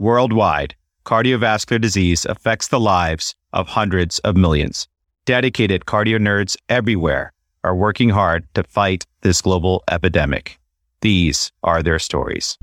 Worldwide, cardiovascular disease affects the lives of hundreds of millions. Dedicated cardio nerds everywhere are working hard to fight this global epidemic. These are their stories.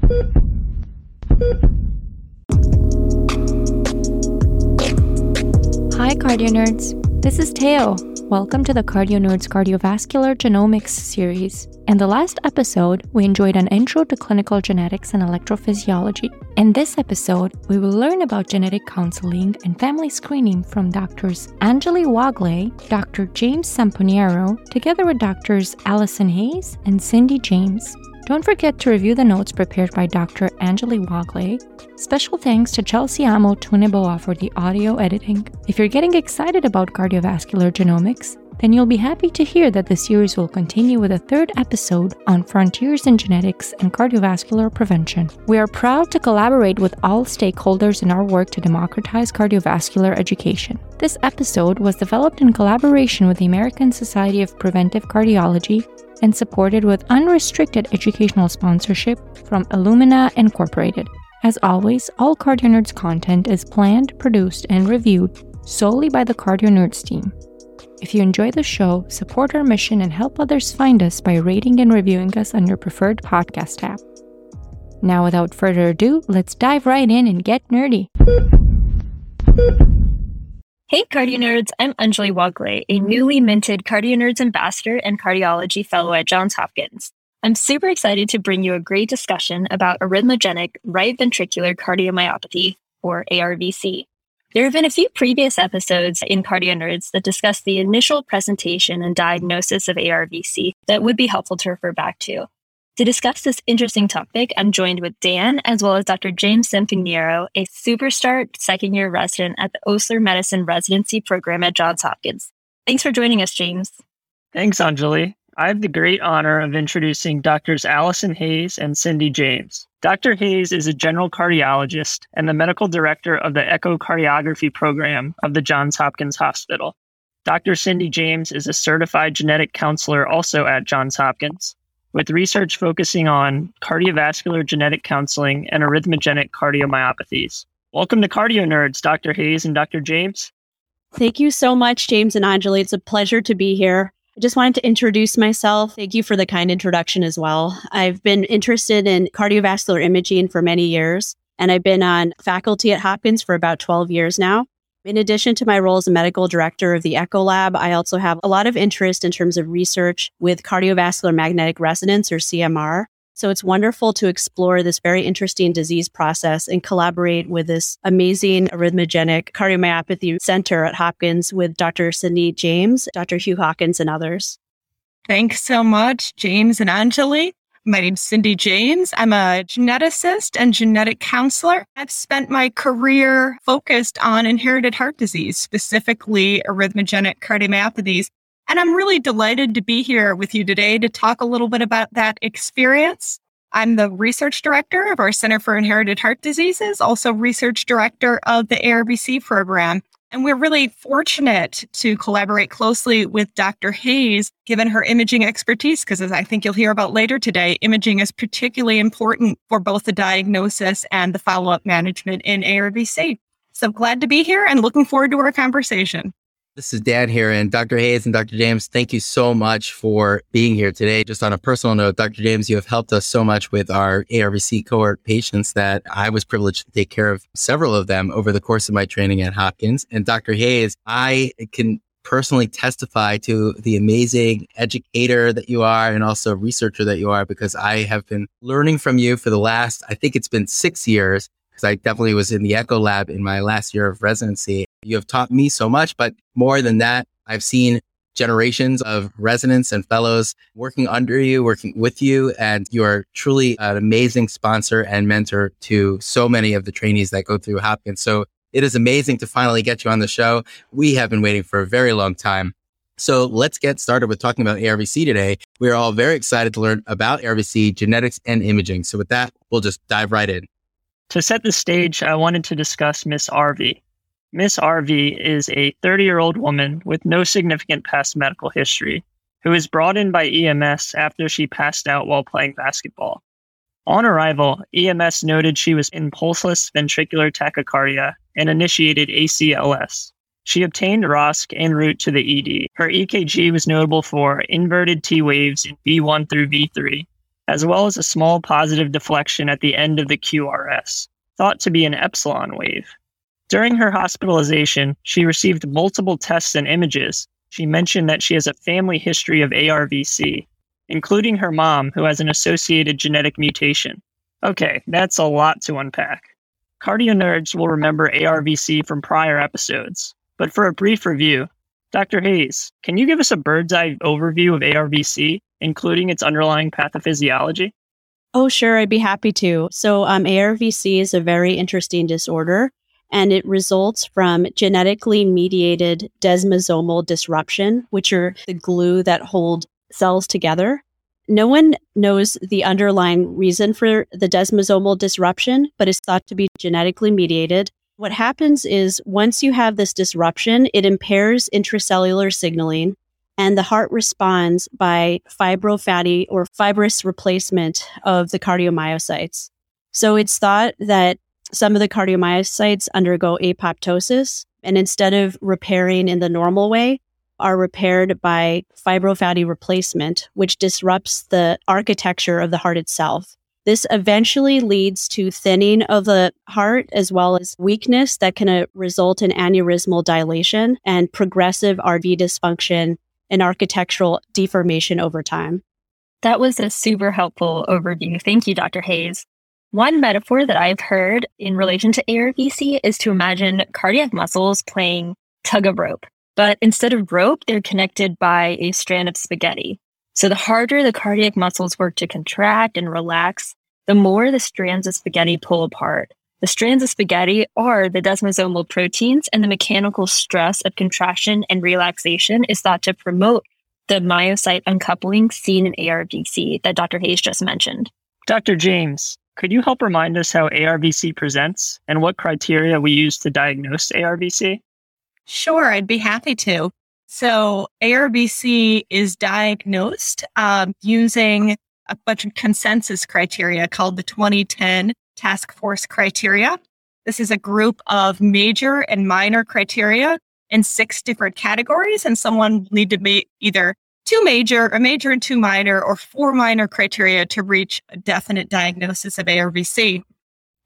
Hi, cardio nerds. This is Teo. Welcome to the Cardio Nerds Cardiovascular Genomics series. In the last episode, we enjoyed an intro to clinical genetics and electrophysiology. In this episode, we will learn about genetic counseling and family screening from doctors Anjali Wagle, Dr. James Sampioniero, together with doctors Allison Hayes and Cindy James. Don't forget to review the notes prepared by Dr. Anjali Wagle. Special thanks to Chelsea Amo Tweneboah for the audio editing. If you're getting excited about cardiovascular genomics, then you'll be happy to hear that the series will continue with a third episode on frontiers in genetics and cardiovascular prevention. We are proud to collaborate with all stakeholders in our work to democratize cardiovascular education. This episode was developed in collaboration with the American Society of Preventive Cardiology and supported with unrestricted educational sponsorship from Illumina Incorporated. As always, all Cardio Nerds content is planned, produced, and reviewed solely by the Cardio Nerds team. If you enjoy the show, support our mission and help others find us by rating and reviewing us on your preferred podcast app. Now, without further ado, let's dive right in and get nerdy. Hey, Cardio Nerds, I'm Anjali Wagle, a newly minted Cardio Nerds ambassador and cardiology fellow at Johns Hopkins. I'm super excited to bring you a great discussion about arrhythmogenic right ventricular cardiomyopathy, or ARVC. There have been a few previous episodes in Cardio Nerds that discuss the initial presentation and diagnosis of ARVC that would be helpful to refer back to. To discuss this interesting topic, I'm joined with Dan as well as Dr. James Sampioniero, a superstar second year resident at the Osler Medicine Residency Program at Johns Hopkins. Thanks for joining us, James. Thanks, Anjali. I have the great honor of introducing Doctors Allison Hayes and Cindy James. Dr. Hayes is a general cardiologist and the medical director of the echocardiography program of the Johns Hopkins Hospital. Dr. Cindy James is a certified genetic counselor also at Johns Hopkins with research focusing on cardiovascular genetic counseling and arrhythmogenic cardiomyopathies. Welcome to Cardio Nerds, Dr. Hayes and Dr. James. Thank you so much, James and Anjali. It's a pleasure to be here. I just wanted to introduce myself. Thank you for the kind introduction as well. I've been interested in cardiovascular imaging for many years, and I've been on faculty at Hopkins for about 12 years now. In addition to my role as a medical director of the Echo Lab, I also have a lot of interest in terms of research with cardiovascular magnetic resonance or CMR. So it's wonderful to explore this very interesting disease process and collaborate with this amazing arrhythmogenic cardiomyopathy center at Hopkins with Dr. Cindy James, Dr. Hugh Calkins, and others. Thanks so much, James and Anjali. My name's Cindy James. I'm a geneticist and genetic counselor. I've spent my career focused on inherited heart disease, specifically arrhythmogenic cardiomyopathies. And I'm really delighted to be here with you today to talk a little bit about that experience. I'm the research director of our Center for Inherited Heart Diseases, also research director of the ARVC program. And we're really fortunate to collaborate closely with Dr. Hayes, given her imaging expertise, because as I think you'll hear about later today, imaging is particularly important for both the diagnosis and the follow up management in ARVC. So glad to be here and looking forward to our conversation. This is Dan here, and Dr. Hayes and Dr. James, thank you so much for being here today. Just on a personal note, Dr. James, you have helped us so much with our ARVC cohort patients that I was privileged to take care of several of them over the course of my training at Hopkins. And Dr. Hayes, I can personally testify to the amazing educator that you are and also researcher that you are because I have been learning from you for the last, I think it's been six years because I definitely was in the Echo Lab in my last year of residency. You have taught me so much, but more than that, I've seen generations of residents and fellows working under you, working with you, and you are truly an amazing sponsor and mentor to so many of the trainees that go through Hopkins. So it is amazing to finally get you on the show. We have been waiting for a very long time. So let's get started with talking about ARVC today. We are all very excited to learn about ARVC, genetics, and imaging. So with that, we'll just dive right in. To set the stage, I wanted to discuss Miss RV. Miss RV is a 30 year old woman with no significant past medical history who was brought in by EMS after she passed out while playing basketball. On arrival, EMS noted she was in pulseless ventricular tachycardia and initiated ACLS. She obtained ROSC en route to the ED. Her EKG was notable for inverted T waves in V1 through V3, as well as a small positive deflection at the end of the QRS, thought to be an epsilon wave. During her hospitalization, she received multiple tests and images. She mentioned that she has a family history of ARVC, including her mom, who has an associated genetic mutation. Okay, that's a lot to unpack. Cardio nerds will remember ARVC from prior episodes, but for a brief review, Dr. Hayes, can you give us a bird's eye overview of ARVC, including its underlying pathophysiology? Oh, sure, I'd be happy to. So, um, ARVC is a very interesting disorder, and it results from genetically mediated desmosomal disruption, which are the glue that hold cells together. No one knows the underlying reason for the desmosomal disruption, but it's thought to be genetically mediated. What happens is once you have this disruption, it impairs intracellular signaling and the heart responds by fibrofatty or fibrous replacement of the cardiomyocytes. So it's thought that some of the cardiomyocytes undergo apoptosis and instead of repairing in the normal way, are repaired by fibrofatty replacement, which disrupts the architecture of the heart itself. This eventually leads to thinning of the heart as well as weakness that can uh, result in aneurysmal dilation and progressive RV dysfunction and architectural deformation over time. That was a super helpful overview. Thank you, Dr. Hayes. One metaphor that I've heard in relation to ARVC is to imagine cardiac muscles playing tug of rope. But instead of rope, they're connected by a strand of spaghetti. So the harder the cardiac muscles work to contract and relax, the more the strands of spaghetti pull apart. The strands of spaghetti are the desmosomal proteins, and the mechanical stress of contraction and relaxation is thought to promote the myocyte uncoupling seen in ARVC that Dr. Hayes just mentioned. Dr. James, could you help remind us how ARVC presents and what criteria we use to diagnose ARVC? Sure, I'd be happy to. So ARVC is diagnosed um, using a bunch of consensus criteria called the 2010 Task Force Criteria. This is a group of major and minor criteria in six different categories, and someone need to meet either two major, a major and two minor, or four minor criteria to reach a definite diagnosis of ARVC.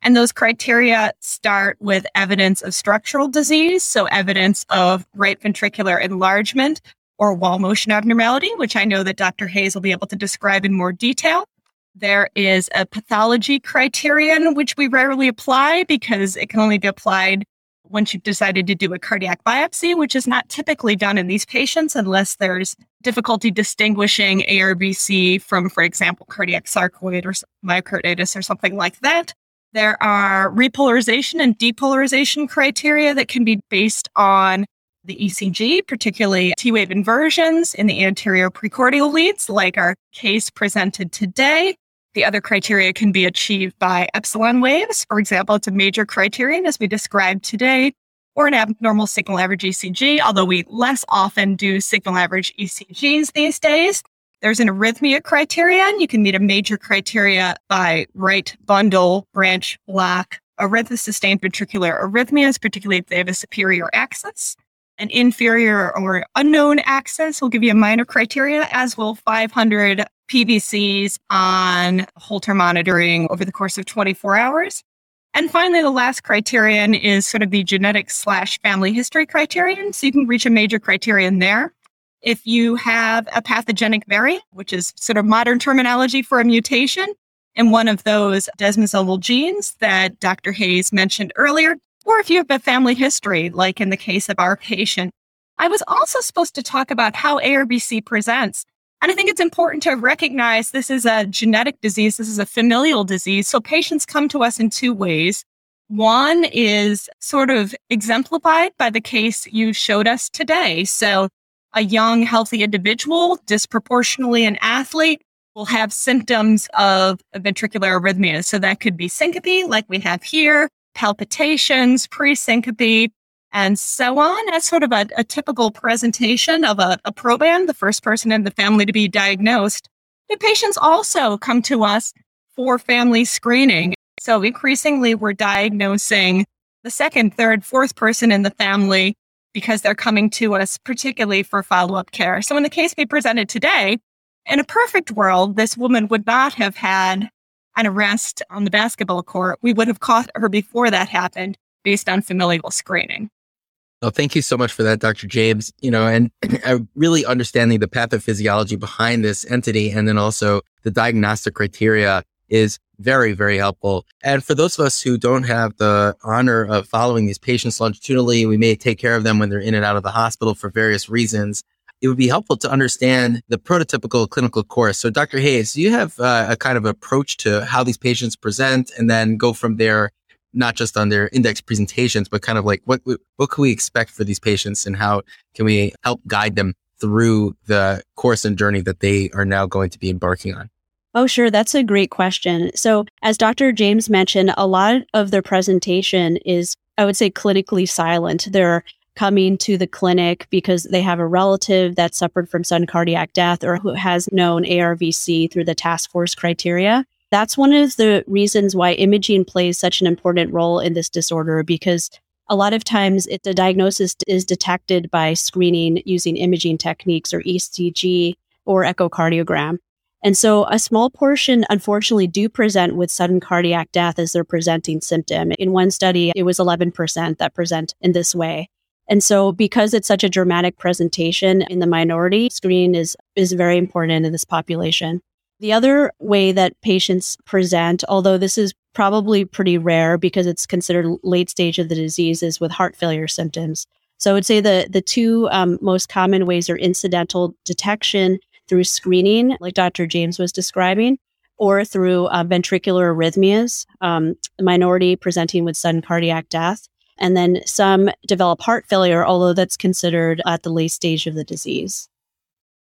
And those criteria start with evidence of structural disease. So evidence of right ventricular enlargement or wall motion abnormality, which I know that Dr. Hayes will be able to describe in more detail. There is a pathology criterion, which we rarely apply because it can only be applied once you've decided to do a cardiac biopsy, which is not typically done in these patients unless there's difficulty distinguishing ARVC from, for example, cardiac sarcoid or myocarditis or something like that. There are repolarization and depolarization criteria that can be based on the ECG, particularly T wave inversions in the anterior precordial leads, like our case presented today. The other criteria can be achieved by epsilon waves. For example, it's a major criterion as we described today, or an abnormal signal average ECG, although we less often do signal average ECGs these days. There's an arrhythmia criterion. You can meet a major criteria by right bundle, branch, block, arrhythmia, sustained ventricular arrhythmias, particularly if they have a superior axis. An inferior or unknown axis will give you a minor criteria, as will 500 PVCs on Holter monitoring over the course of 24 hours. And finally, the last criterion is sort of the genetic slash family history criterion. So you can reach a major criterion there. If you have a pathogenic variant, which is sort of modern terminology for a mutation in one of those desmosomal genes that Dr. Hayes mentioned earlier, or if you have a family history, like in the case of our patient. I was also supposed to talk about how ARVC presents. And I think it's important to recognize this is a genetic disease. This is a familial disease. So patients come to us in two ways. One is sort of exemplified by the case you showed us today. So a young, healthy individual, disproportionately an athlete, will have symptoms of ventricular arrhythmia. So that could be syncope, like we have here, palpitations, pre-syncope, and so on. That's sort of a, a typical presentation of a, a proband, the first person in the family to be diagnosed. The patients also come to us for family screening. So increasingly, we're diagnosing the second, third, fourth person in the family because they're coming to us, particularly for follow up care. So in the case we presented today, in a perfect world, this woman would not have had an arrest on the basketball court. We would have caught her before that happened based on familial screening. Oh, thank you so much for that, Dr. James. You know, and really understanding the pathophysiology behind this entity and then also the diagnostic criteria is very, very helpful. And for those of us who don't have the honor of following these patients longitudinally, we may take care of them when they're in and out of the hospital for various reasons. It would be helpful to understand the prototypical clinical course. So, Dr. Hayes, do you have uh, a kind of approach to how these patients present and then go from there, not just on their index presentations, but kind of like what, what can we expect for these patients and how can we help guide them through the course and journey that they are now going to be embarking on? Oh, sure. That's a great question. So, as Dr. James mentioned, a lot of their presentation is, I would say, clinically silent. They're coming to the clinic because they have a relative that suffered from sudden cardiac death or who has known ARVC through the task force criteria. That's one of the reasons why imaging plays such an important role in this disorder because a lot of times it, the diagnosis is detected by screening using imaging techniques or ECG or echocardiogram. And so a small portion, unfortunately, do present with sudden cardiac death as their presenting symptom. In one study, it was 11% that present in this way. And so because it's such a dramatic presentation in the minority, screening is, is very important in this population. The other way that patients present, although this is probably pretty rare because it's considered late stage of the disease, is with heart failure symptoms. So I would say the, the two um, most common ways are incidental detection through screening, like Dr. James was describing, or through uh, ventricular arrhythmias, um, minority presenting with sudden cardiac death. And then some develop heart failure, although that's considered at the late stage of the disease.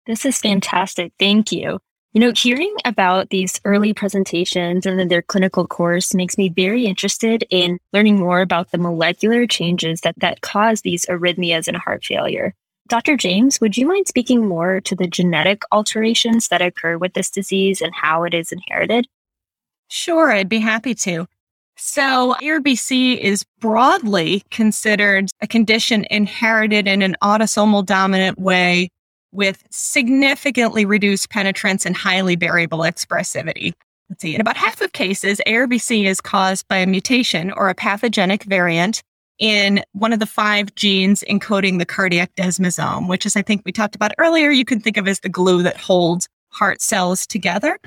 This is fantastic. Thank you. You know, hearing about these early presentations and then their clinical course makes me very interested in learning more about the molecular changes that, that cause these arrhythmias and heart failure. Dr. James, would you mind speaking more to the genetic alterations that occur with this disease and how it is inherited? Sure, I'd be happy to. So, ARVC is broadly considered a condition inherited in an autosomal dominant way with significantly reduced penetrance and highly variable expressivity. Let's see, in about half of cases, ARVC is caused by a mutation or a pathogenic variant in one of the five genes encoding the cardiac desmosome, which is, I think we talked about earlier, you can think of as the glue that holds heart cells together.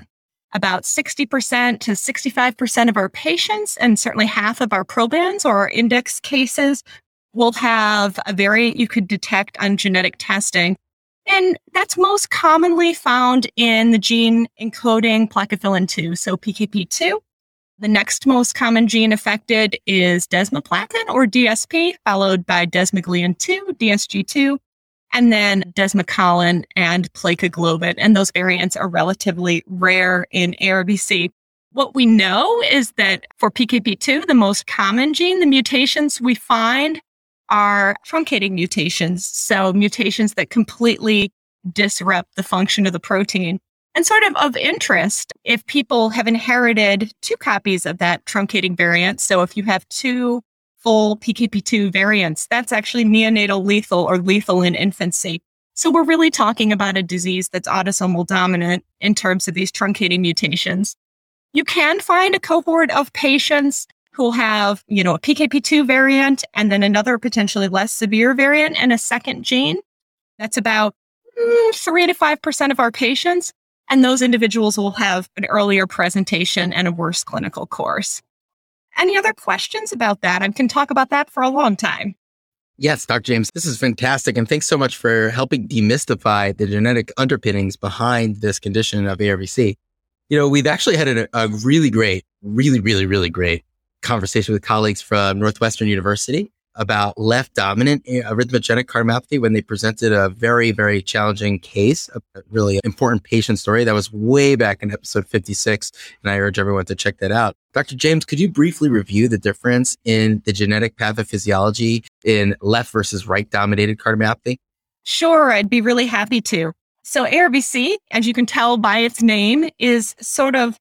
About 60% to 65% of our patients, and certainly half of our probands or our index cases, will have a variant you could detect on genetic testing. And that's most commonly found in the gene encoding plakophilin 2, so PKP2. The next most common gene affected is desmoplakin or DSP, followed by desmoglein 2, DSG2, and then desmocollin and plakoglobin. And those variants are relatively rare in ARVC. What we know is that for PKP2, the most common gene, the mutations we find are truncating mutations. So mutations that completely disrupt the function of the protein. And sort of of interest, if people have inherited two copies of that truncating variant, so if you have two full PKP2 variants, that's actually neonatal lethal or lethal in infancy. So we're really talking about a disease that's autosomal dominant in terms of these truncating mutations. You can find a cohort of patients who will have, you know, a PKP2 variant and then another potentially less severe variant and a second gene. That's about three to 5% of our patients. And those individuals will have an earlier presentation and a worse clinical course. Any other questions about that? I can talk about that for a long time. Yes, Dr. James, this is fantastic. And thanks so much for helping demystify the genetic underpinnings behind this condition of ARVC. You know, we've actually had a, a really great, really, really, really great conversation with colleagues from Northwestern University about left dominant eh, arrhythmogenic cardiomyopathy when they presented a very, very challenging case, a really important patient story that was way back in episode 56. And I urge everyone to check that out. Dr. James, could you briefly review the difference in the genetic pathophysiology in left versus right dominated cardiomyopathy? Sure, I'd be really happy to. So ARVC, as you can tell by its name, is sort of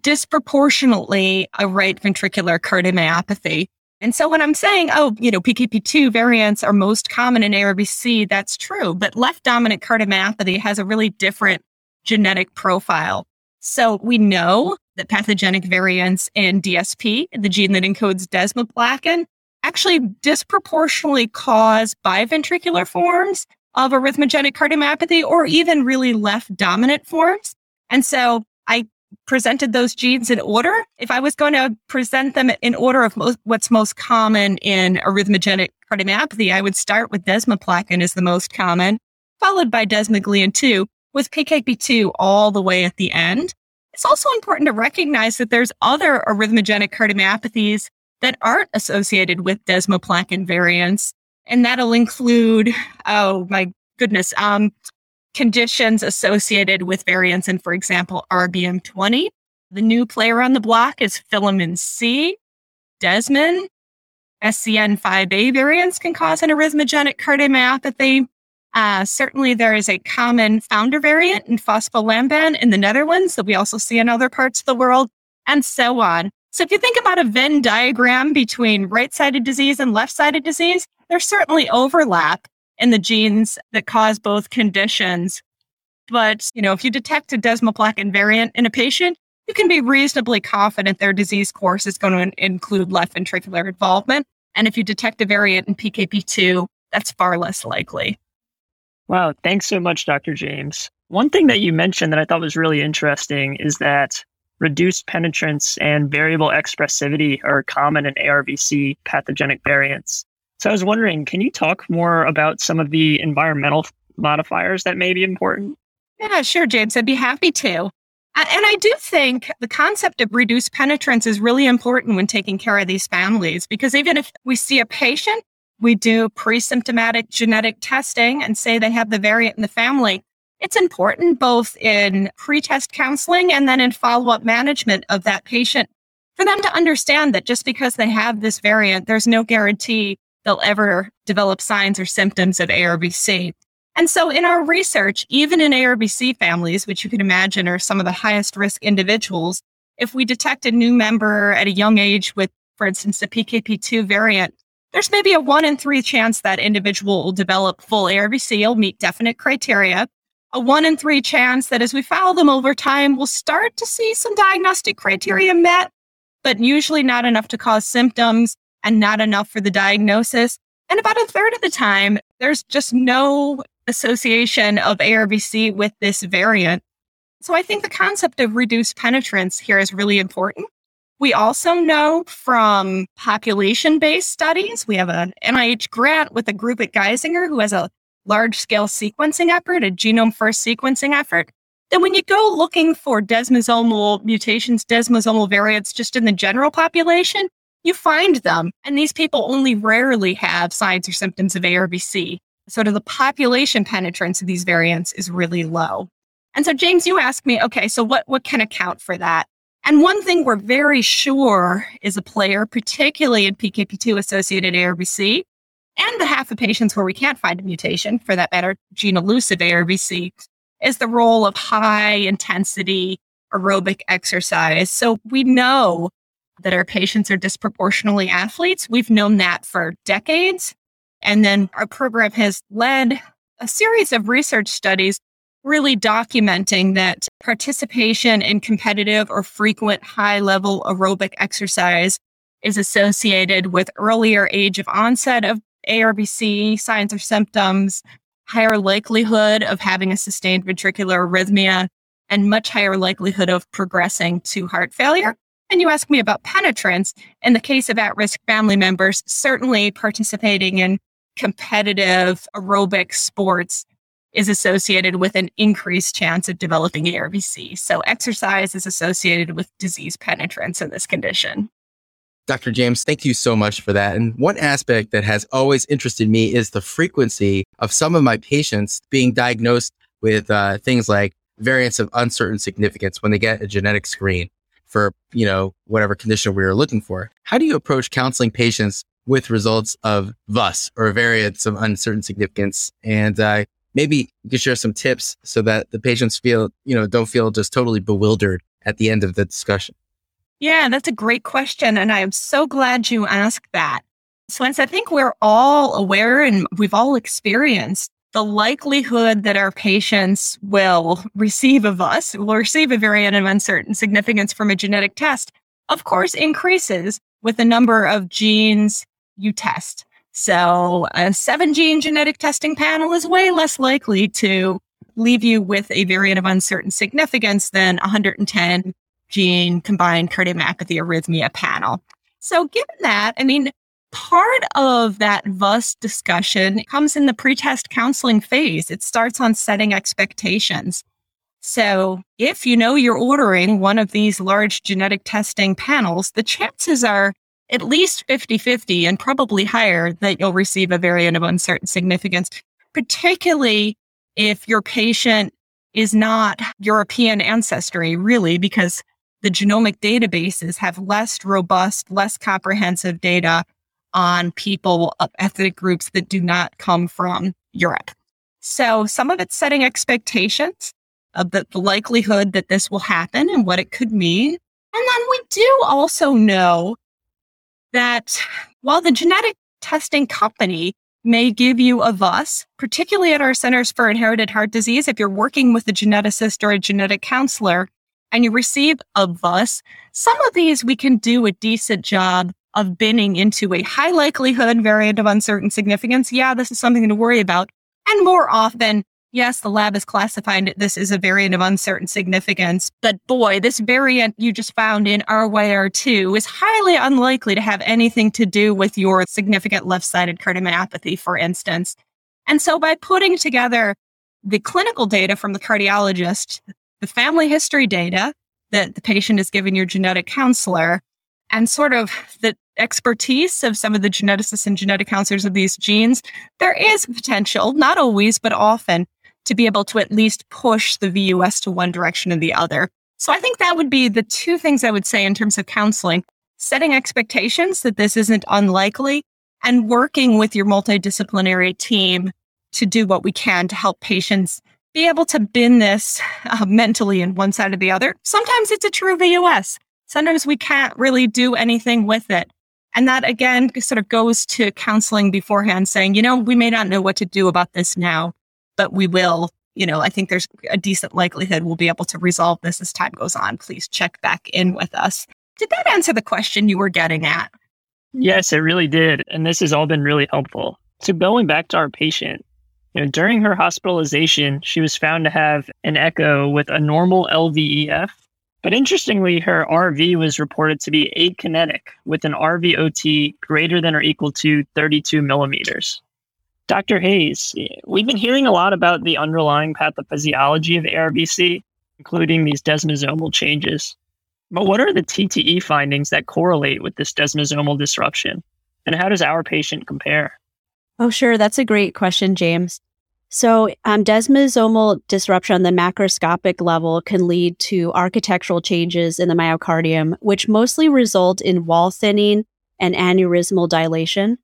disproportionately a right ventricular cardiomyopathy. And so when I'm saying, oh, you know, PKP2 variants are most common in ARVC, that's true. But left dominant cardiomyopathy has a really different genetic profile. So we know that pathogenic variants in DSP, the gene that encodes desmoplakin, actually disproportionately cause biventricular forms of arrhythmogenic cardiomyopathy or even really left dominant forms. And so presented those genes in order. If I was going to present them in order of most, what's most common in arrhythmogenic cardiomyopathy, I would start with desmoplakin as the most common, followed by desmoglein 2 with PKP2 all the way at the end. It's also important to recognize that there's other arrhythmogenic cardiomyopathies that aren't associated with desmoplakin variants. And that'll include, oh my goodness, um, conditions associated with variants in, for example, RBM20. The new player on the block is filamin C, desmin. SCN5A variants can cause an arrhythmogenic cardiomyopathy. Uh, certainly, there is a common founder variant in phospholamban in the Netherlands that we also see in other parts of the world, and so on. So, if you think about a Venn diagram between right sided disease and left sided disease, there's certainly overlap in the genes that cause both conditions. But, you know, if you detect a desmoplakin variant in a patient, you can be reasonably confident their disease course is going to include left ventricular involvement. And if you detect a variant in PKP2, that's far less likely. Wow. Thanks so much, Dr. James. One thing that you mentioned that I thought was really interesting is that reduced penetrance and variable expressivity are common in ARVC pathogenic variants. So I was wondering, can you talk more about some of the environmental modifiers that may be important? Yeah, sure, James. I'd be happy to. And I do think the concept of reduced penetrance is really important when taking care of these families because even if we see a patient, we do pre symptomatic genetic testing and say they have the variant in the family. It's important both in pre test counseling and then in follow up management of that patient for them to understand that just because they have this variant, there's no guarantee they'll ever develop signs or symptoms of ARVC. And so in our research, even in ARVC families, which you can imagine are some of the highest risk individuals, if we detect a new member at a young age with, for instance, the PKP2 variant, there's maybe a one in three chance that individual will develop full ARVC, will meet definite criteria. A one in three chance that as we follow them over time, we'll start to see some diagnostic criteria met, but usually not enough to cause symptoms and not enough for the diagnosis. And about a third of the time, there's just no association of ARVC with this variant. So I think the concept of reduced penetrance here is really important. We also know from population based studies, we have an NIH grant with a group at Geisinger who has a large scale sequencing effort, a genome first sequencing effort. That when you go looking for desmosomal mutations, desmosomal variants just in the general population, you find them. And these people only rarely have signs or symptoms of ARVC. Of the population penetrance of these variants is really low. And so, James, you asked me, okay, so what, what can account for that? And one thing we're very sure is a player, particularly in PKP2 associated ARVC, and the half of patients where we can't find a mutation, for that matter, gene elusive ARVC, is the role of high intensity aerobic exercise. So we know that our patients are disproportionately athletes. We've known that for decades. And then our program has led a series of research studies really documenting that participation in competitive or frequent high level aerobic exercise is associated with earlier age of onset of ARVC signs or symptoms, higher likelihood of having a sustained ventricular arrhythmia, and much higher likelihood of progressing to heart failure. And you ask me about penetrance. In the case of at risk family members, certainly participating in competitive aerobic sports is associated with an increased chance of developing ARVC. So exercise is associated with disease penetrance in this condition. Dr. James, thank you so much for that. And one aspect that has always interested me is the frequency of some of my patients being diagnosed with uh, things like variants of uncertain significance when they get a genetic screen for, you know, whatever condition we are looking for. How do you approach counseling patients with results of VUS or variants of uncertain significance? And uh, maybe you could share some tips so that the patients feel, you know, don't feel just totally bewildered at the end of the discussion? Yeah, that's a great question. And I am so glad you asked that. So, I think we're all aware and we've all experienced the likelihood that our patients will receive of us, will receive a variant of uncertain significance from a genetic test, of course, increases with the number of genes you test. So a seven gene genetic testing panel is way less likely to leave you with a variant of uncertain significance than 110 gene combined cardiomyopathy arrhythmia panel. So given that, I mean, part of that VUS discussion comes in the pretest counseling phase. It starts on setting expectations. So if you know you're ordering one of these large genetic testing panels, the chances are at least 50 50 and probably higher that you'll receive a variant of uncertain significance, particularly if your patient is not European ancestry, really, because the genomic databases have less robust, less comprehensive data on people of ethnic groups that do not come from Europe. So some of it's setting expectations of the, the likelihood that this will happen and what it could mean. And then we do also know that while the genetic testing company may give you a VUS, particularly at our Centers for Inherited Heart Disease, if you're working with a geneticist or a genetic counselor and you receive a VUS, some of these we can do a decent job of binning into a high likelihood variant of uncertain significance. Yeah, this is something to worry about. And more often, yes, the lab is classifying this as a variant of uncertain significance, but boy, this variant you just found in RYR2 is highly unlikely to have anything to do with your significant left sided cardiomyopathy, for instance. And so by putting together the clinical data from the cardiologist, the family history data that the patient is giving your genetic counselor, and sort of the expertise of some of the geneticists and genetic counselors of these genes, there is potential, not always, but often, to be able to at least push the VUS to one direction or the other. So I think that would be the two things I would say in terms of counseling setting expectations that this isn't unlikely and working with your multidisciplinary team to do what we can to help patients be able to bin this uh, mentally in one side or the other. Sometimes it's a true VUS. Sometimes we can't really do anything with it. And that again sort of goes to counseling beforehand saying, you know, we may not know what to do about this now, but we will, you know, I think there's a decent likelihood we'll be able to resolve this as time goes on. Please check back in with us. Did that answer the question you were getting at? Yes, it really did. And this has all been really helpful. So going back to our patient, you know, during her hospitalization, she was found to have an echo with a normal LVEF. But interestingly, her RV was reported to be akinetic with an RVOT greater than or equal to 32 millimeters. Dr. Hayes, we've been hearing a lot about the underlying pathophysiology of ARVC, including these desmosomal changes. But what are the TTE findings that correlate with this desmosomal disruption? And how does our patient compare? Oh, sure. That's a great question, James. So, um, desmosomal disruption on the macroscopic level can lead to architectural changes in the myocardium, which mostly result in wall thinning and aneurysmal dilation.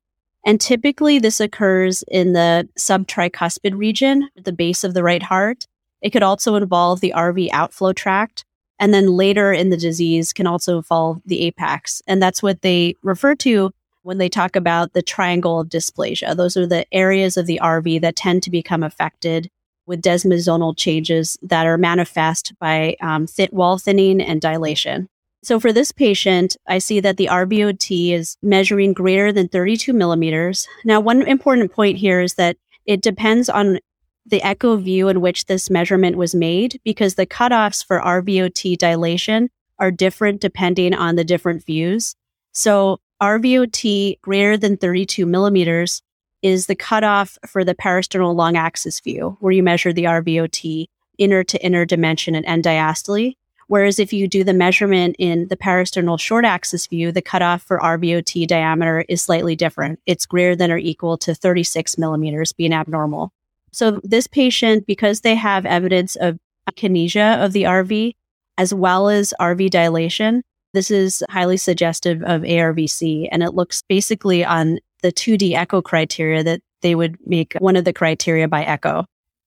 And typically this occurs in the subtricuspid region, the base of the right heart. It could also involve the RV outflow tract. And then later in the disease can also involve the apex. And that's what they refer to when they talk about the triangle of dysplasia. Those are the areas of the RV that tend to become affected with desmosomal changes that are manifest by um, wall thinning and dilation. So for this patient, I see that the RVOT is measuring greater than 32 millimeters. Now, one important point here is that it depends on the echo view in which this measurement was made because the cutoffs for RVOT dilation are different depending on the different views. So RVOT greater than 32 millimeters is the cutoff for the parasternal long axis view, where you measure the RVOT inner to inner dimension and end diastole. Whereas if you do the measurement in the parasternal short axis view, the cutoff for RVOT diameter is slightly different. It's greater than or equal to 36 millimeters, being abnormal. So this patient, because they have evidence of akinesia of the RV as well as RV dilation, this is highly suggestive of ARVC. And it looks basically on the 2D echo criteria that they would make one of the criteria by echo.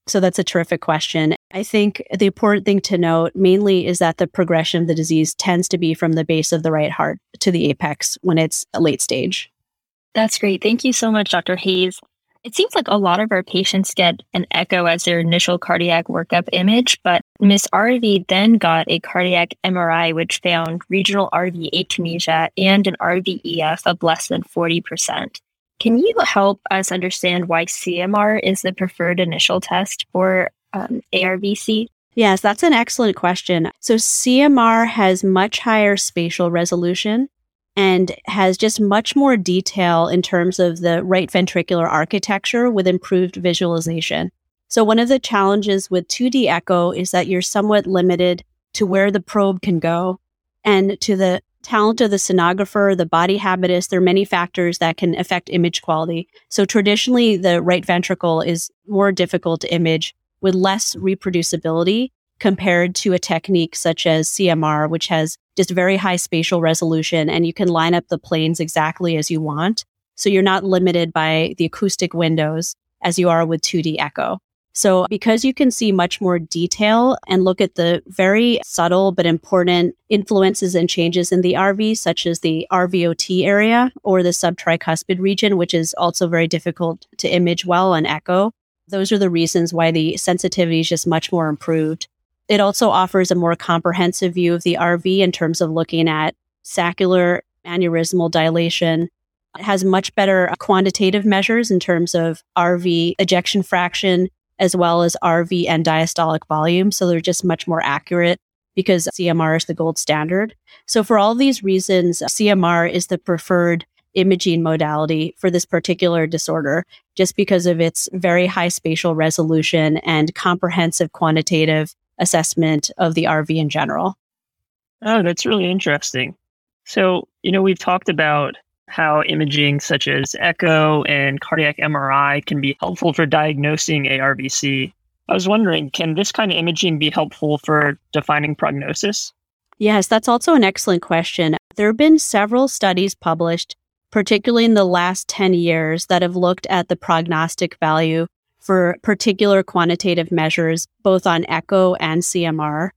So that's a terrific question. I think the important thing to note mainly is that the progression of the disease tends to be from the base of the right heart to the apex when it's a late stage. That's great. Thank you so much, Dr. Hayes. It seems like a lot of our patients get an echo as their initial cardiac workup image, but Miss RV then got a cardiac MRI, which found regional RV akinesia and an RVEF of less than 40%. Can you help us understand why CMR is the preferred initial test for um, ARVC? Yes, that's an excellent question. So CMR has much higher spatial resolution and has just much more detail in terms of the right ventricular architecture with improved visualization. So one of the challenges with 2D echo is that you're somewhat limited to where the probe can go and to the talent of the sonographer, the body habitus, there are many factors that can affect image quality. So traditionally, the right ventricle is more difficult to image with less reproducibility compared to a technique such as CMR, which has just very high spatial resolution and you can line up the planes exactly as you want. So you're not limited by the acoustic windows as you are with 2D echo. So because you can see much more detail and look at the very subtle but important influences and changes in the RV, such as the RVOT area or the subtricuspid region, which is also very difficult to image well on echo. Those are the reasons why the sensitivity is just much more improved. It also offers a more comprehensive view of the RV in terms of looking at saccular aneurysmal dilation. It has much better quantitative measures in terms of RV ejection fraction, as well as RV and diastolic volume. So they're just much more accurate because CMR is the gold standard. So for all these reasons, CMR is the preferred imaging modality for this particular disorder, just because of its very high spatial resolution and comprehensive quantitative assessment of the RV in general. Oh, that's really interesting. So, you know, we've talked about how imaging such as echo and cardiac MRI can be helpful for diagnosing ARVC. I was wondering, can this kind of imaging be helpful for defining prognosis? Yes, that's also an excellent question. There have been several studies published, particularly in the last 10 years, that have looked at the prognostic value for particular quantitative measures, both on echo and CMR.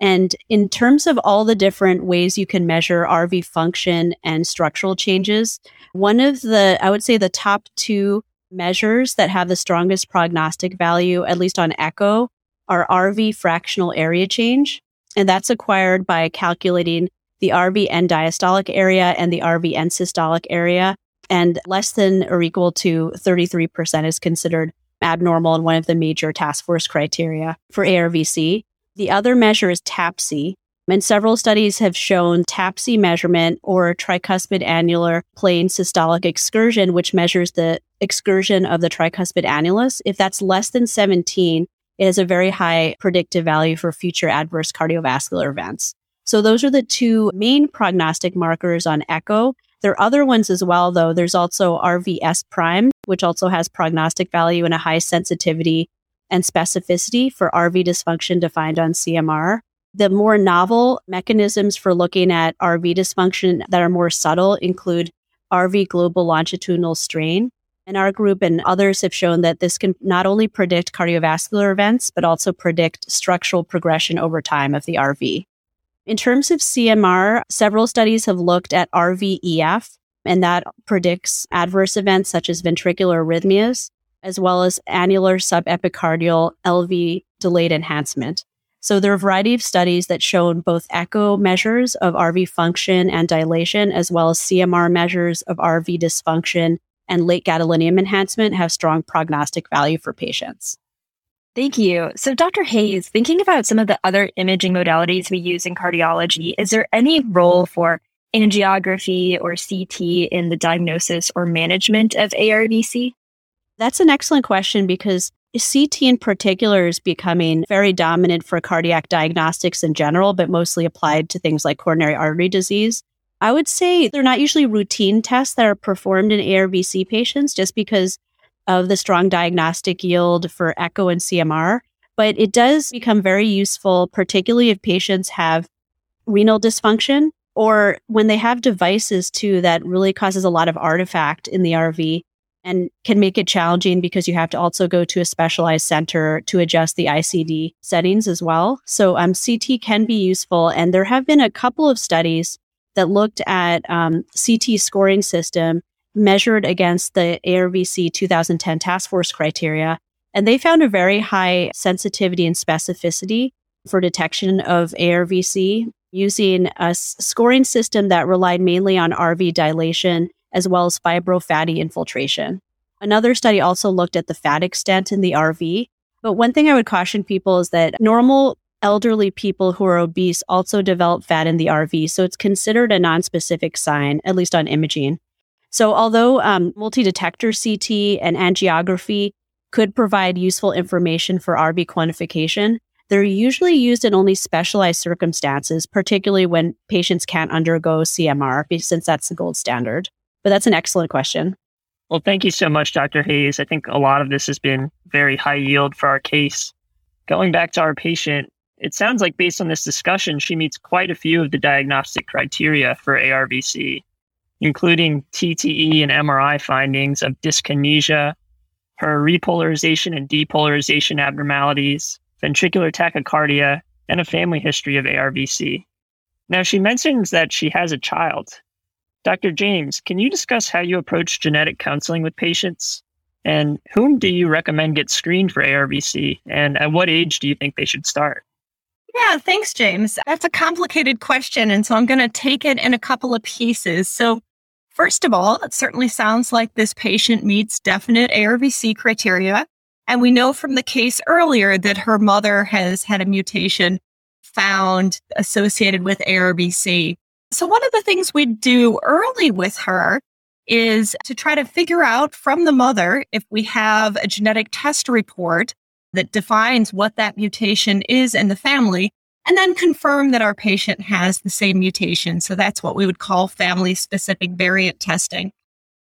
And in terms of all the different ways you can measure RV function and structural changes, one of the, I would say the top two measures that have the strongest prognostic value, at least on echo, are RV fractional area change. And that's acquired by calculating the RV end diastolic area and the RV end systolic area. And less than or equal to 33% is considered abnormal and one of the major task force criteria for ARVC. The other measure is TAPSE. And several studies have shown TAPSE measurement or tricuspid annular plane systolic excursion, which measures the excursion of the tricuspid annulus. If that's less than 17, it has a very high predictive value for future adverse cardiovascular events. So those are the two main prognostic markers on echo. There are other ones as well, though. There's also RVS prime, which also has prognostic value and a high sensitivity and specificity for RV dysfunction defined on CMR. The more novel mechanisms for looking at RV dysfunction that are more subtle include RV global longitudinal strain. And our group and others have shown that this can not only predict cardiovascular events, but also predict structural progression over time of the RV. In terms of CMR, several studies have looked at RVEF, and that predicts adverse events such as ventricular arrhythmias, as well as annular subepicardial LV delayed enhancement. So there are a variety of studies that shown both echo measures of RV function and dilation, as well as CMR measures of RV dysfunction and late gadolinium enhancement have strong prognostic value for patients. Thank you. So, Dr. Hayes, thinking about some of the other imaging modalities we use in cardiology, is there any role for angiography or CT in the diagnosis or management of ARVC? That's an excellent question because CT in particular is becoming very dominant for cardiac diagnostics in general, but mostly applied to things like coronary artery disease. I would say they're not usually routine tests that are performed in ARVC patients just because of the strong diagnostic yield for echo and CMR, but it does become very useful, particularly if patients have renal dysfunction or when they have devices too that really causes a lot of artifact in the RV. and can make it challenging because you have to also go to a specialized center to adjust the ICD settings as well. So um, CT can be useful. And there have been a couple of studies that looked at um, CT scoring system measured against the ARVC 2010 task force criteria. And they found a very high sensitivity and specificity for detection of ARVC using a scoring system that relied mainly on RV dilation as well as fibrofatty infiltration. Another study also looked at the fat extent in the RV. But one thing I would caution people is that normal elderly people who are obese also develop fat in the RV. So it's considered a non-specific sign, at least on imaging. So although um, multi-detector CT and angiography could provide useful information for RV quantification, they're usually used in only specialized circumstances, particularly when patients can't undergo CMR, since that's the gold standard. But that's an excellent question. Well, thank you so much, Dr. Hays. I think a lot of this has been very high yield for our case. Going back to our patient, it sounds like based on this discussion, she meets quite a few of the diagnostic criteria for ARVC, including TTE and MRI findings of dyskinesia, her repolarization and depolarization abnormalities, ventricular tachycardia, and a family history of ARVC. Now, she mentions that she has a child. Dr. James, can you discuss how you approach genetic counseling with patients? And whom do you recommend get screened for ARVC? And at what age do you think they should start? Yeah, thanks, James. That's a complicated question. And so I'm going to take it in a couple of pieces. So, first of all, it certainly sounds like this patient meets definite ARVC criteria. And we know from the case earlier that her mother has had a mutation found associated with ARVC. So one of the things we do early with her is to try to figure out from the mother if we have a genetic test report that defines what that mutation is in the family and then confirm that our patient has the same mutation. So that's what we would call family specific variant testing.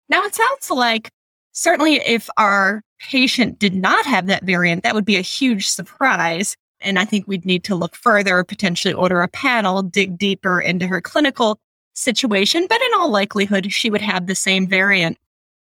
Now it sounds like certainly if our patient did not have that variant, that would be a huge surprise. And I think we'd need to look further, potentially order a panel, dig deeper into her clinical situation. But in all likelihood, she would have the same variant.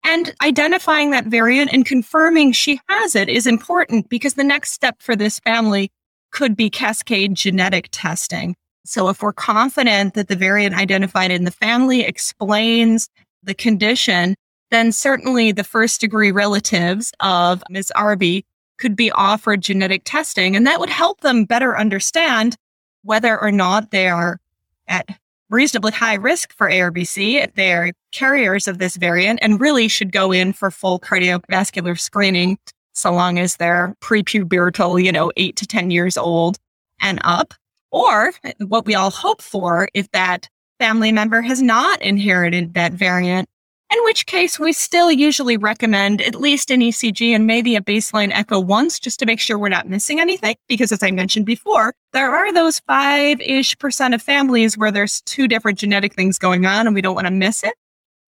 And identifying that variant and confirming she has it is important because the next step for this family could be cascade genetic testing. So if we're confident that the variant identified in the family explains the condition, then certainly the first degree relatives of Ms. Arby could be offered genetic testing, and that would help them better understand whether or not they are at reasonably high risk for ARVC if they're carriers of this variant and really should go in for full cardiovascular screening so long as they're prepubertal, you know, eight to 10 years old and up. Or what we all hope for if that family member has not inherited that variant in which case we still usually recommend at least an ECG and maybe a baseline echo once just to make sure we're not missing anything. Because as I mentioned before, there are those five ish percent of families where there's two different genetic things going on and we don't want to miss it.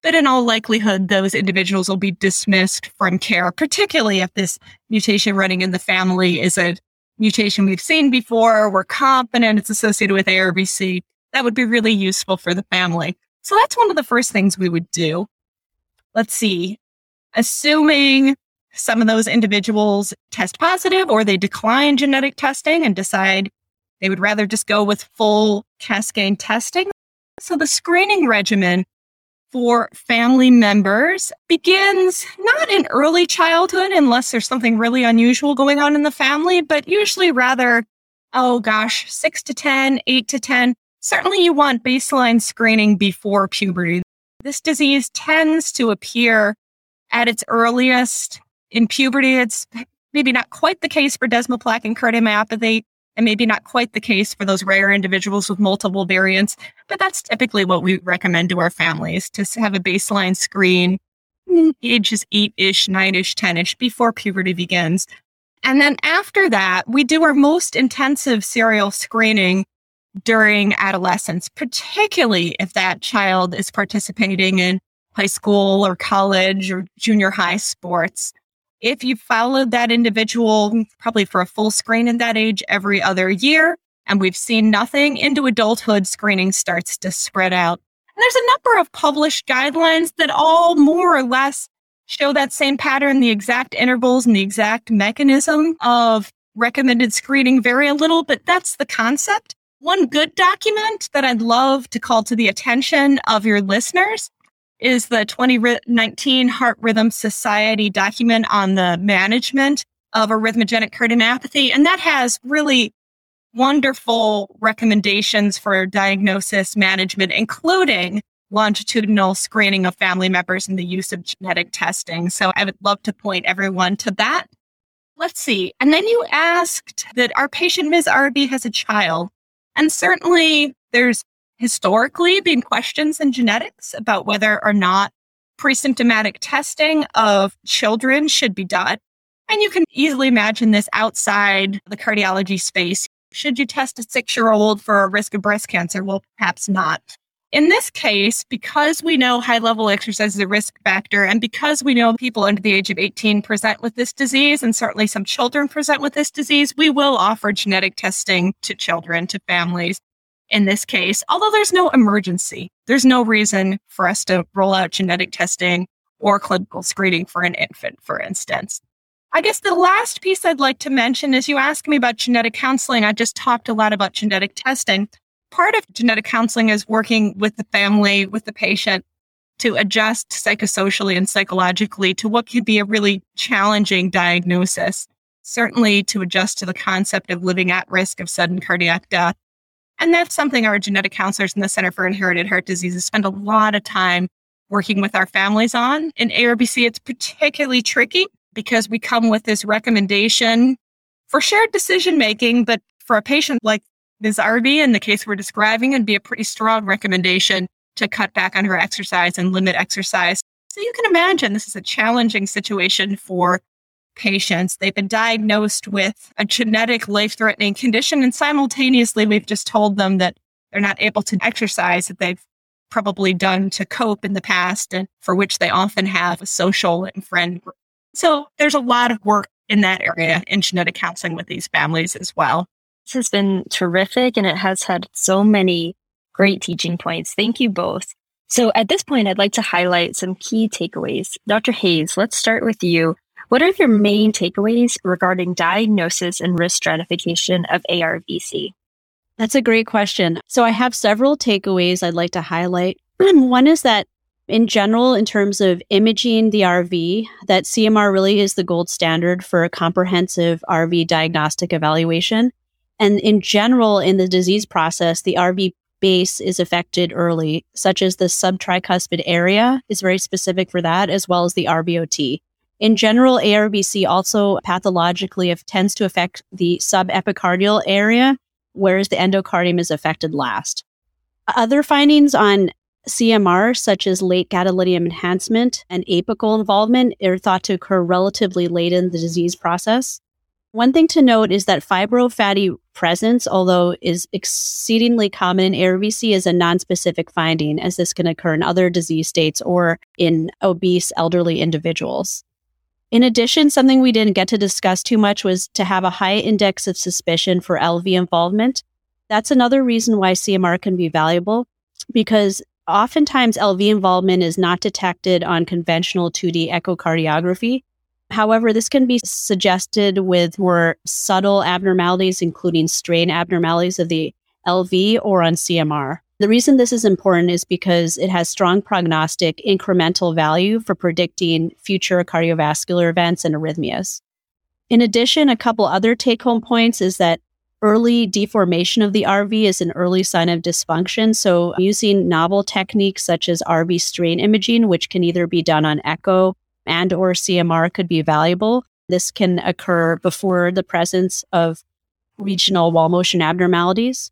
But in all likelihood, those individuals will be dismissed from care, particularly if this mutation running in the family is a mutation we've seen before. We're confident it's associated with ARVC. That would be really useful for the family. So that's one of the first things we would do let's see, assuming some of those individuals test positive or they decline genetic testing and decide they would rather just go with full cascade testing. So the screening regimen for family members begins not in early childhood unless there's something really unusual going on in the family, but usually rather, oh gosh, six to 10, eight to 10. Certainly you want baseline screening before puberty. This disease tends to appear at its earliest in puberty. It's maybe not quite the case for desmoplakin cardiomyopathy and maybe not quite the case for those rare individuals with multiple variants, but that's typically what we recommend to our families to have a baseline screen mm, ages eight-ish, nine-ish, 10-ish before puberty begins. And then after that, we do our most intensive serial screening during adolescence, particularly if that child is participating in high school or college or junior high sports. If you followed that individual probably for a full screen in that age every other year, and we've seen nothing into adulthood, screening starts to spread out. And there's a number of published guidelines that all more or less show that same pattern. The exact intervals and the exact mechanism of recommended screening vary a little, but that's the concept. One good document that I'd love to call to the attention of your listeners is the 2019 Heart Rhythm Society document on the management of arrhythmogenic cardiomyopathy. And that has really wonderful recommendations for diagnosis management, including longitudinal screening of family members and the use of genetic testing. So I would love to point everyone to that. Let's see. And then you asked that our patient, Ms. RB, has a child. And certainly there's historically been questions in genetics about whether or not pre-symptomatic testing of children should be done. And you can easily imagine this outside the cardiology space. Should you test a six year old for a risk of breast cancer? Well, perhaps not. In this case, because we know high level exercise is a risk factor, and because we know people under the age of 18 present with this disease, and certainly some children present with this disease, we will offer genetic testing to children, to families in this case, although there's no emergency. There's no reason for us to roll out genetic testing or clinical screening for an infant, for instance. I guess the last piece I'd like to mention is you asked me about genetic counseling. I just talked a lot about genetic testing part of genetic counseling is working with the family, with the patient to adjust psychosocially and psychologically to what could be a really challenging diagnosis. Certainly to adjust to the concept of living at risk of sudden cardiac death. And that's something our genetic counselors in the Center for Inherited Heart Diseases spend a lot of time working with our families on. In ARVC, it's particularly tricky because we come with this recommendation for shared decision making, but for a patient like Ms. RB in the case we're describing it'd be a pretty strong recommendation to cut back on her exercise and limit exercise. So you can imagine this is a challenging situation for patients. They've been diagnosed with a genetic life threatening condition, and simultaneously, we've just told them that they're not able to exercise that they've probably done to cope in the past and for which they often have a social and friend group. So there's a lot of work in that area in genetic counseling with these families as well. This has been terrific and it has had so many great teaching points. Thank you both. So at this point, I'd like to highlight some key takeaways. Dr. Hays, let's start with you. What are your main takeaways regarding diagnosis and risk stratification of ARVC? That's a great question. So I have several takeaways I'd like to highlight. One is that in general, in terms of imaging the RV, that CMR really is the gold standard for a comprehensive RV diagnostic evaluation. And in general, in the disease process, the RV base is affected early, such as the subtricuspid area is very specific for that, as well as the RVOT. In general, ARVC also pathologically tends to affect the subepicardial area, whereas the endocardium is affected last. Other findings on CMR, such as late gadolinium enhancement and apical involvement, are thought to occur relatively late in the disease process. One thing to note is that fibrofatty presence, although is exceedingly common in ARVC, is a nonspecific finding, as this can occur in other disease states or in obese elderly individuals. In addition, something we didn't get to discuss too much was to have a high index of suspicion for LV involvement. That's another reason why CMR can be valuable because oftentimes LV involvement is not detected on conventional 2D echocardiography. However, this can be suggested with more subtle abnormalities, including strain abnormalities of the LV or on CMR. The reason this is important is because it has strong prognostic incremental value for predicting future cardiovascular events and arrhythmias. In addition, a couple other take home points is that early deformation of the RV is an early sign of dysfunction. So, using novel techniques such as RV strain imaging, which can either be done on echo and or CMR could be valuable. This can occur before the presence of regional wall motion abnormalities.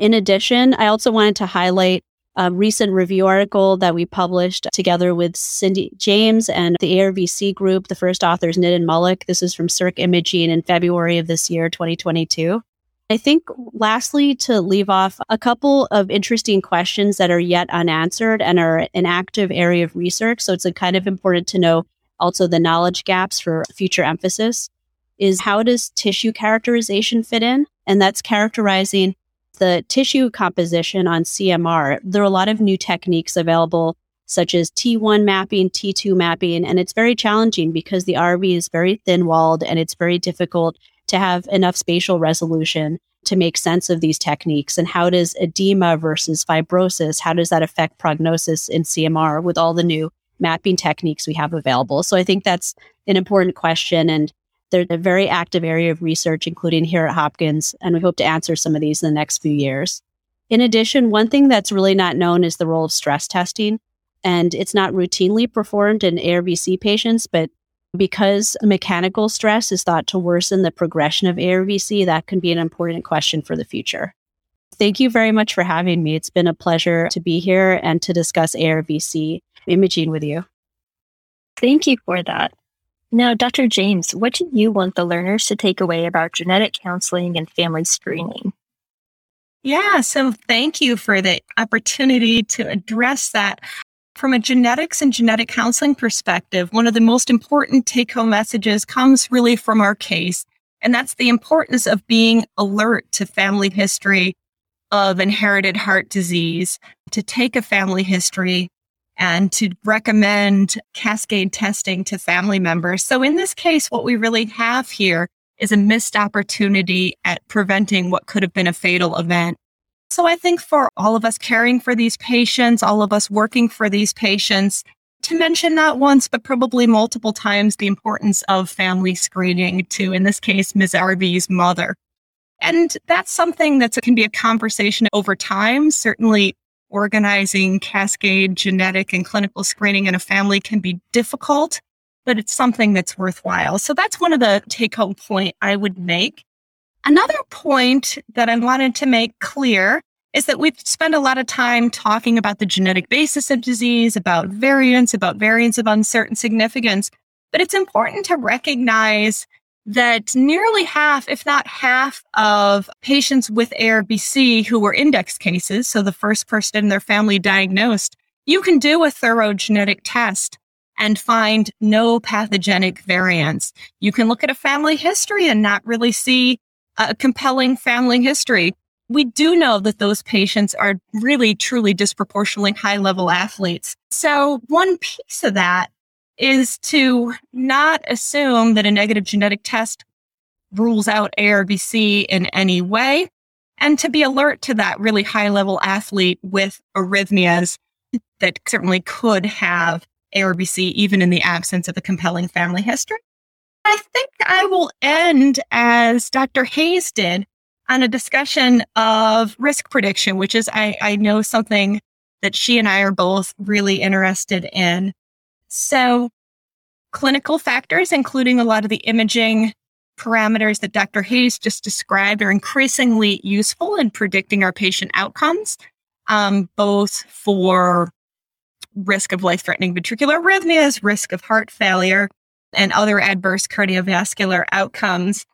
In addition, I also wanted to highlight a recent review article that we published together with Cindy James and the ARVC group. The first author is Nitin Malik. This is from Circ Imaging in February of this year, 2022. I think lastly, to leave off a couple of interesting questions that are yet unanswered and are an active area of research. So it's kind of important to know also the knowledge gaps for future emphasis is how does tissue characterization fit in? And that's characterizing the tissue composition on CMR. There are a lot of new techniques available such as T1 mapping, T2 mapping. And it's very challenging because the RV is very thin walled and it's very difficult to have enough spatial resolution to make sense of these techniques. And how does edema versus fibrosis, how does that affect prognosis in CMR with all the new mapping techniques we have available? So I think that's an important question. And they're a very active area of research, including here at Hopkins. And we hope to answer some of these in the next few years. In addition, one thing that's really not known is the role of stress testing. And it's not routinely performed in ARVC patients, but because mechanical stress is thought to worsen the progression of ARVC, that can be an important question for the future. Thank you very much for having me. It's been a pleasure to be here and to discuss ARVC imaging with you. Thank you for that. Now, Dr. James, what do you want the learners to take away about genetic counseling and family screening? Yeah, so thank you for the opportunity to address that. From a genetics and genetic counseling perspective, one of the most important take home messages comes really from our case. And that's the importance of being alert to family history of inherited heart disease, to take a family history and to recommend cascade testing to family members. So in this case, what we really have here is a missed opportunity at preventing what could have been a fatal event. So I think for all of us caring for these patients, all of us working for these patients, to mention not once, but probably multiple times the importance of family screening to, in this case, Ms. RV's mother. And that's something that can be a conversation over time. Certainly organizing cascade genetic and clinical screening in a family can be difficult, but it's something that's worthwhile. So that's one of the take home point I would make. Another point that I wanted to make clear is that we've spent a lot of time talking about the genetic basis of disease, about variants, about variants of uncertain significance. But it's important to recognize that nearly half, if not half of patients with ARVC who were index cases, so the first person in their family diagnosed, you can do a thorough genetic test and find no pathogenic variants. You can look at a family history and not really see a compelling family history. We do know that those patients are really, truly disproportionately high level athletes. So one piece of that is to not assume that a negative genetic test rules out ARVC in any way and to be alert to that really high level athlete with arrhythmias that certainly could have ARVC even in the absence of a compelling family history. I think I will end as Dr. Hays did on a discussion of risk prediction, which is, I, I know something that she and I are both really interested in. So clinical factors, including a lot of the imaging parameters that Dr. Hays just described are increasingly useful in predicting our patient outcomes, um, both for risk of life-threatening ventricular arrhythmias, risk of heart failure, and other adverse cardiovascular outcomes.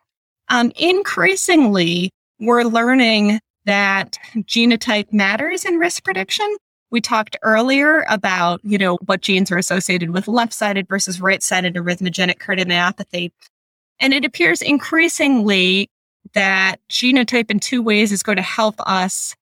Um, increasingly, we're learning that genotype matters in risk prediction. We talked earlier about, you know, what genes are associated with left-sided versus right-sided arrhythmogenic cardiomyopathy. And it appears increasingly that genotype in two ways is going to help us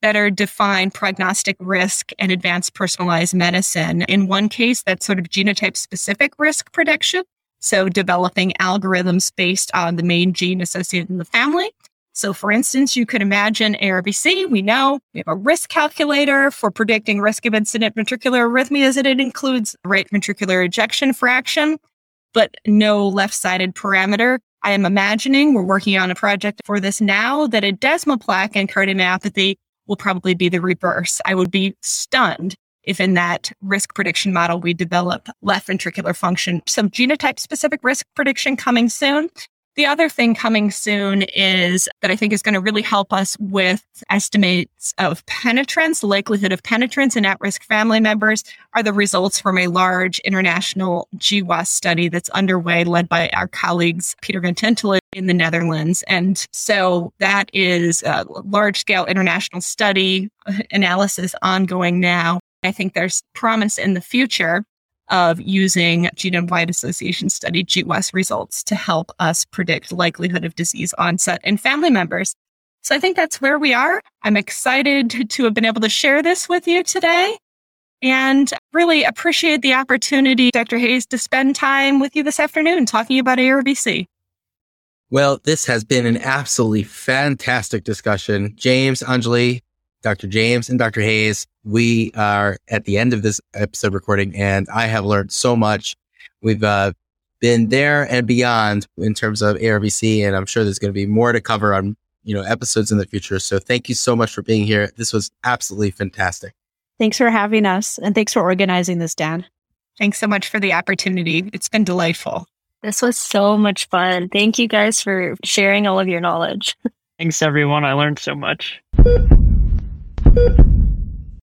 better define prognostic risk and advance personalized medicine. In one case, that's sort of genotype specific risk prediction. So developing algorithms based on the main gene associated in the family. So for instance, you could imagine ARVC. We know we have a risk calculator for predicting risk of incident ventricular arrhythmias and it includes right ventricular ejection fraction, but no left-sided parameter. I am imagining we're working on a project for this now that a desmoplakin cardiomyopathy will probably be the reverse. I would be stunned if in that risk prediction model we develop left ventricular function. Some genotype specific risk prediction coming soon. The other thing coming soon is that I think is going to really help us with estimates of penetrance, likelihood of penetrance in at-risk family members are the results from a large international GWAS study that's underway led by our colleagues Peter Van Tintelen in the Netherlands. And so that is a large scale international study uh, analysis ongoing now. I think there's promise in the future of using genome wide association study GWAS results to help us predict likelihood of disease onset in family members. So I think that's where we are. I'm excited to have been able to share this with you today. And really appreciate the opportunity, Dr. Hays, to spend time with you this afternoon talking about ARVC. Well, this has been an absolutely fantastic discussion. James, Anjali, Dr. James, and Dr. Hays, we are at the end of this episode recording, and I have learned so much. We've uh, been there and beyond in terms of ARVC, and I'm sure there's going to be more to cover on you know episodes in the future. So thank you so much for being here. This was absolutely fantastic. Thanks for having us, and thanks for organizing this, Dan. Thanks so much for the opportunity. It's been delightful. This was so much fun. Thank you guys for sharing all of your knowledge. Thanks, everyone. I learned so much.